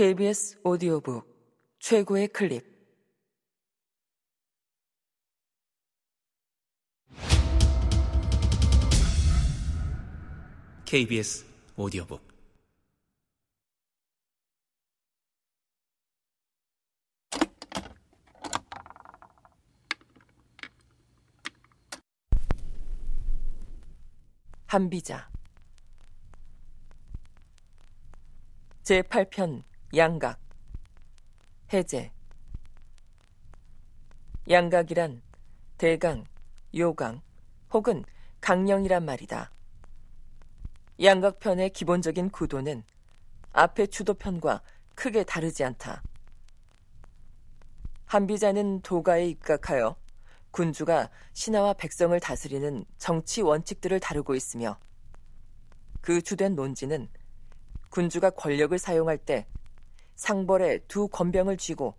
KBS 오디오북 최고의 클립. KBS 오디오북. 한비자. 제8편 양각 해제 양각이란 대강, 요강 혹은 강령이란 말이다. 양각편의 기본적인 구도는 앞의 주도편과 크게 다르지 않다. 한비자는 도가에 입각하여 군주가 신하와 백성을 다스리는 정치 원칙들을 다루고 있으며 그 주된 논지는 군주가 권력을 사용할 때 상벌에 두 권병을 쥐고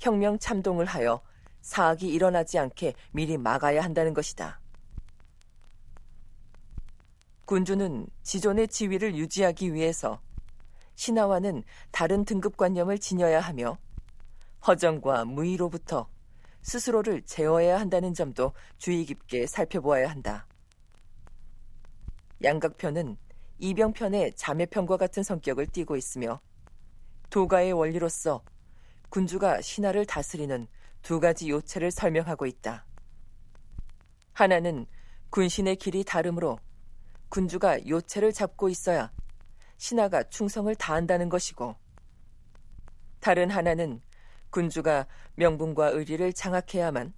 혁명 참동을 하여 사악이 일어나지 않게 미리 막아야 한다는 것이다. 군주는 지존의 지위를 유지하기 위해서 신하와는 다른 등급관념을 지녀야 하며 허정과 무의로부터 스스로를 제어해야 한다는 점도 주의 깊게 살펴보아야 한다. 양각편은 이병편의 자매편과 같은 성격을 띠고 있으며 도가의 원리로서 군주가 신하를 다스리는 두 가지 요체를 설명하고 있다. 하나는 군신의 길이 다르므로 군주가 요체를 잡고 있어야 신하가 충성을 다한다는 것이고 다른 하나는 군주가 명분과 의리를 장악해야만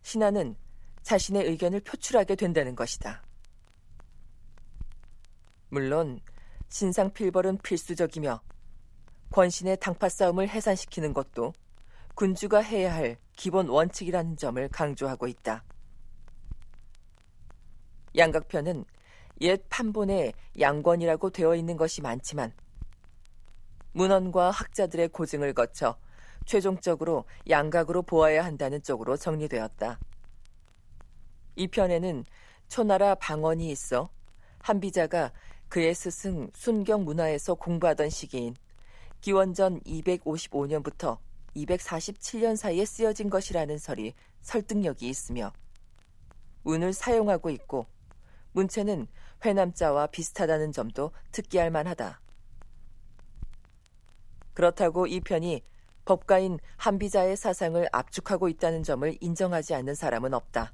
신하는 자신의 의견을 표출하게 된다는 것이다. 물론 신상 필벌은 필수적이며 권신의 당파 싸움을 해산시키는 것도 군주가 해야 할 기본 원칙이라는 점을 강조하고 있다. 양각편은 옛 판본에 양권이라고 되어 있는 것이 많지만 문헌과 학자들의 고증을 거쳐 최종적으로 양각으로 보아야 한다는 쪽으로 정리되었다. 이 편에는 초나라 방언이 있어 한비자가 그의 스승 순경 문화에서 공부하던 시기인 기원전 255년부터 247년 사이에 쓰여진 것이라는 설이 설득력이 있으며 운을 사용하고 있고 문체는 회남자와 비슷하다는 점도 특기할 만하다. 그렇다고 이 편이 법가인 한비자의 사상을 압축하고 있다는 점을 인정하지 않는 사람은 없다.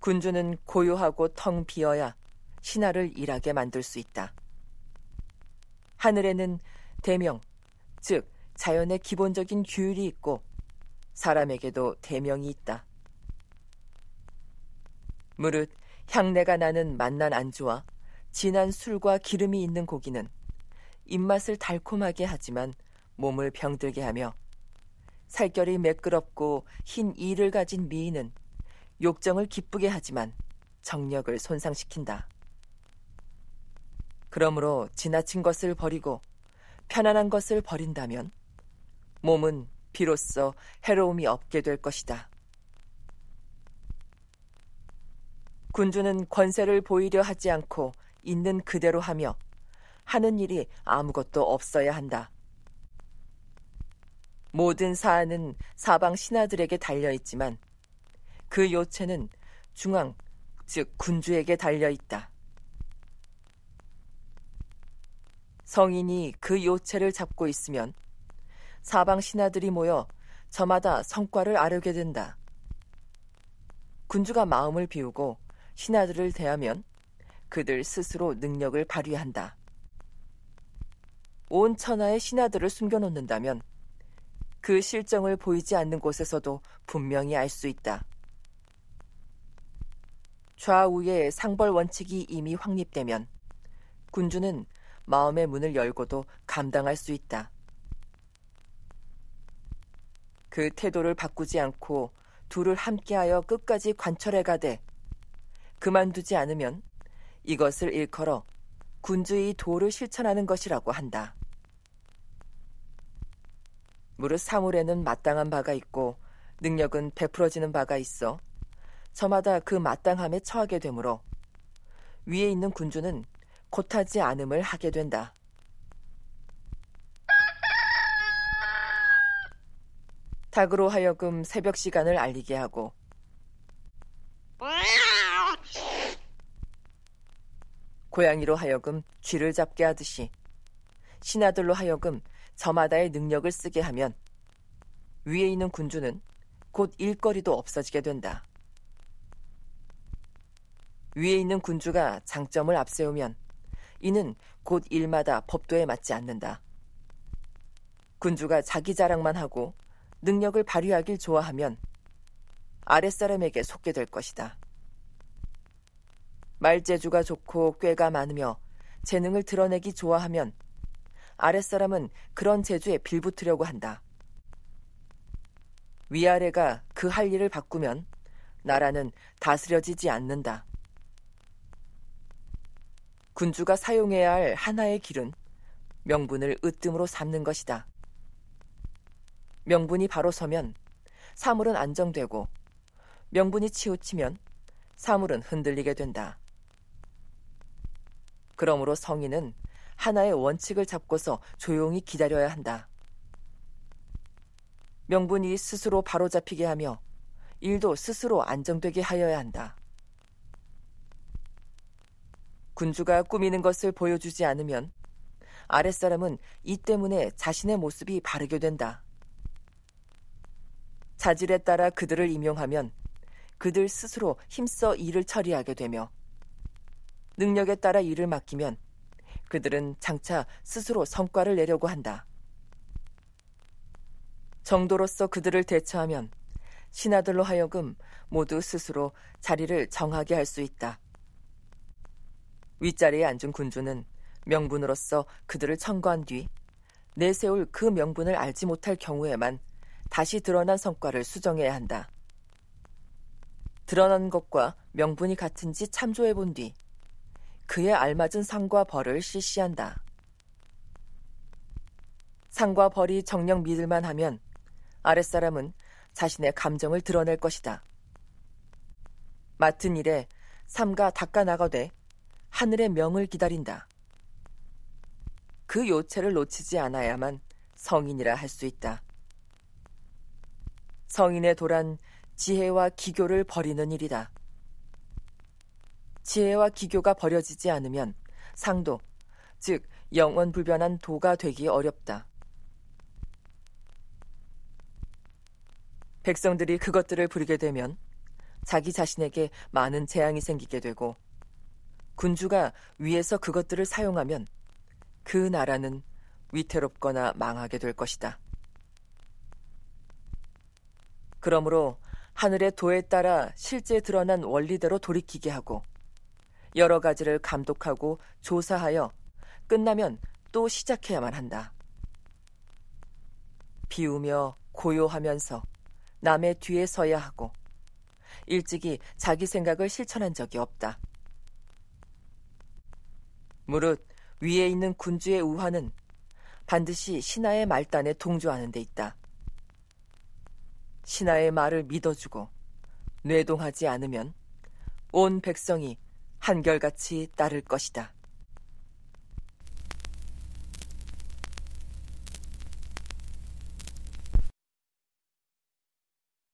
군주는 고요하고 텅 비어야 신하를 일하게 만들 수 있다. 하늘에는 대명, 즉 자연의 기본적인 규율이 있고 사람에게도 대명이 있다. 무릇 향내가 나는 맛난 안주와 진한 술과 기름이 있는 고기는 입맛을 달콤하게 하지만 몸을 병들게 하며 살결이 매끄럽고 흰 이를 가진 미인은 욕정을 기쁘게 하지만 정력을 손상시킨다. 그러므로 지나친 것을 버리고 편안한 것을 버린다면 몸은 비로소 해로움이 없게 될 것이다. 군주는 권세를 보이려 하지 않고 있는 그대로 하며 하는 일이 아무것도 없어야 한다. 모든 사안은 사방 신하들에게 달려 있지만 그 요체는 중앙, 즉 군주에게 달려 있다. 성인이 그 요체를 잡고 있으면 사방 신하들이 모여 저마다 성과를 아르게 된다. 군주가 마음을 비우고 신하들을 대하면 그들 스스로 능력을 발휘한다. 온 천하의 신하들을 숨겨놓는다면 그 실정을 보이지 않는 곳에서도 분명히 알 수 있다. 좌우의 상벌 원칙이 이미 확립되면 군주는 마음의 문을 열고도 감당할 수 있다. 그 태도를 바꾸지 않고 둘을 함께하여 끝까지 관철해 가되 그만두지 않으면 이것을 일컬어 군주의 도를 실천하는 것이라고 한다. 무릇 사물에는 마땅한 바가 있고 능력은 베풀어지는 바가 있어 저마다 그 마땅함에 처하게 되므로 위에 있는 군주는 곧하지 않음을 하게 된다. 닭으로 하여금 새벽 시간을 알리게 하고 고양이로 하여금 쥐를 잡게 하듯이 신하들로 하여금 저마다의 능력을 쓰게 하면 위에 있는 군주는 곧 일거리도 없어지게 된다. 위에 있는 군주가 장점을 앞세우면 이는 곧 일마다 법도에 맞지 않는다. 군주가 자기 자랑만 하고 능력을 발휘하길 좋아하면 아랫사람에게 속게 될 것이다. 말재주가 좋고 꾀가 많으며 재능을 드러내기 좋아하면 아랫사람은 그런 재주에 빌붙으려고 한다. 위아래가 그 할 일을 바꾸면 나라는 다스려지지 않는다. 군주가 사용해야 할 하나의 길은 명분을 으뜸으로 삼는 것이다. 명분이 바로 서면 사물은 안정되고 명분이 치우치면 사물은 흔들리게 된다. 그러므로 성인은 하나의 원칙을 잡고서 조용히 기다려야 한다. 명분이 스스로 바로잡히게 하며 일도 스스로 안정되게 하여야 한다. 군주가 꾸미는 것을 보여주지 않으면 아랫사람은 이 때문에 자신의 모습이 바르게 된다. 자질에 따라 그들을 임용하면 그들 스스로 힘써 일을 처리하게 되며 능력에 따라 일을 맡기면 그들은 장차 스스로 성과를 내려고 한다. 정도로서 그들을 대처하면 신하들로 하여금 모두 스스로 자리를 정하게 할 수 있다. 윗자리에 앉은 군주는 명분으로서 그들을 청구한 뒤 내세울 그 명분을 알지 못할 경우에만 다시 드러난 성과를 수정해야 한다. 드러난 것과 명분이 같은지 참조해 본 뒤 그에 알맞은 상과 벌을 실시한다. 상과 벌이 정령 믿을만 하면 아랫사람은 자신의 감정을 드러낼 것이다. 맡은 일에 삼가 닦아 나가되 하늘의 명을 기다린다. 그 요체를 놓치지 않아야만 성인이라 할 수 있다. 성인의 도란 지혜와 기교를 버리는 일이다. 지혜와 기교가 버려지지 않으면 상도, 즉 영원 불변한 도가 되기 어렵다. 백성들이 그것들을 부리게 되면 자기 자신에게 많은 재앙이 생기게 되고 군주가 위에서 그것들을 사용하면 그 나라는 위태롭거나 망하게 될 것이다. 그러므로 하늘의 도에 따라 실제 드러난 원리대로 돌이키게 하고 여러 가지를 감독하고 조사하여 끝나면 또 시작해야만 한다. 비우며 고요하면서 남의 뒤에 서야 하고 일찍이 자기 생각을 실천한 적이 없다. 무릇 위에 있는 군주의 우화는 반드시 신하의 말단에 동조하는 데 있다. 신하의 말을 믿어주고 뇌동하지 않으면 온 백성이 한결같이 따를 것이다.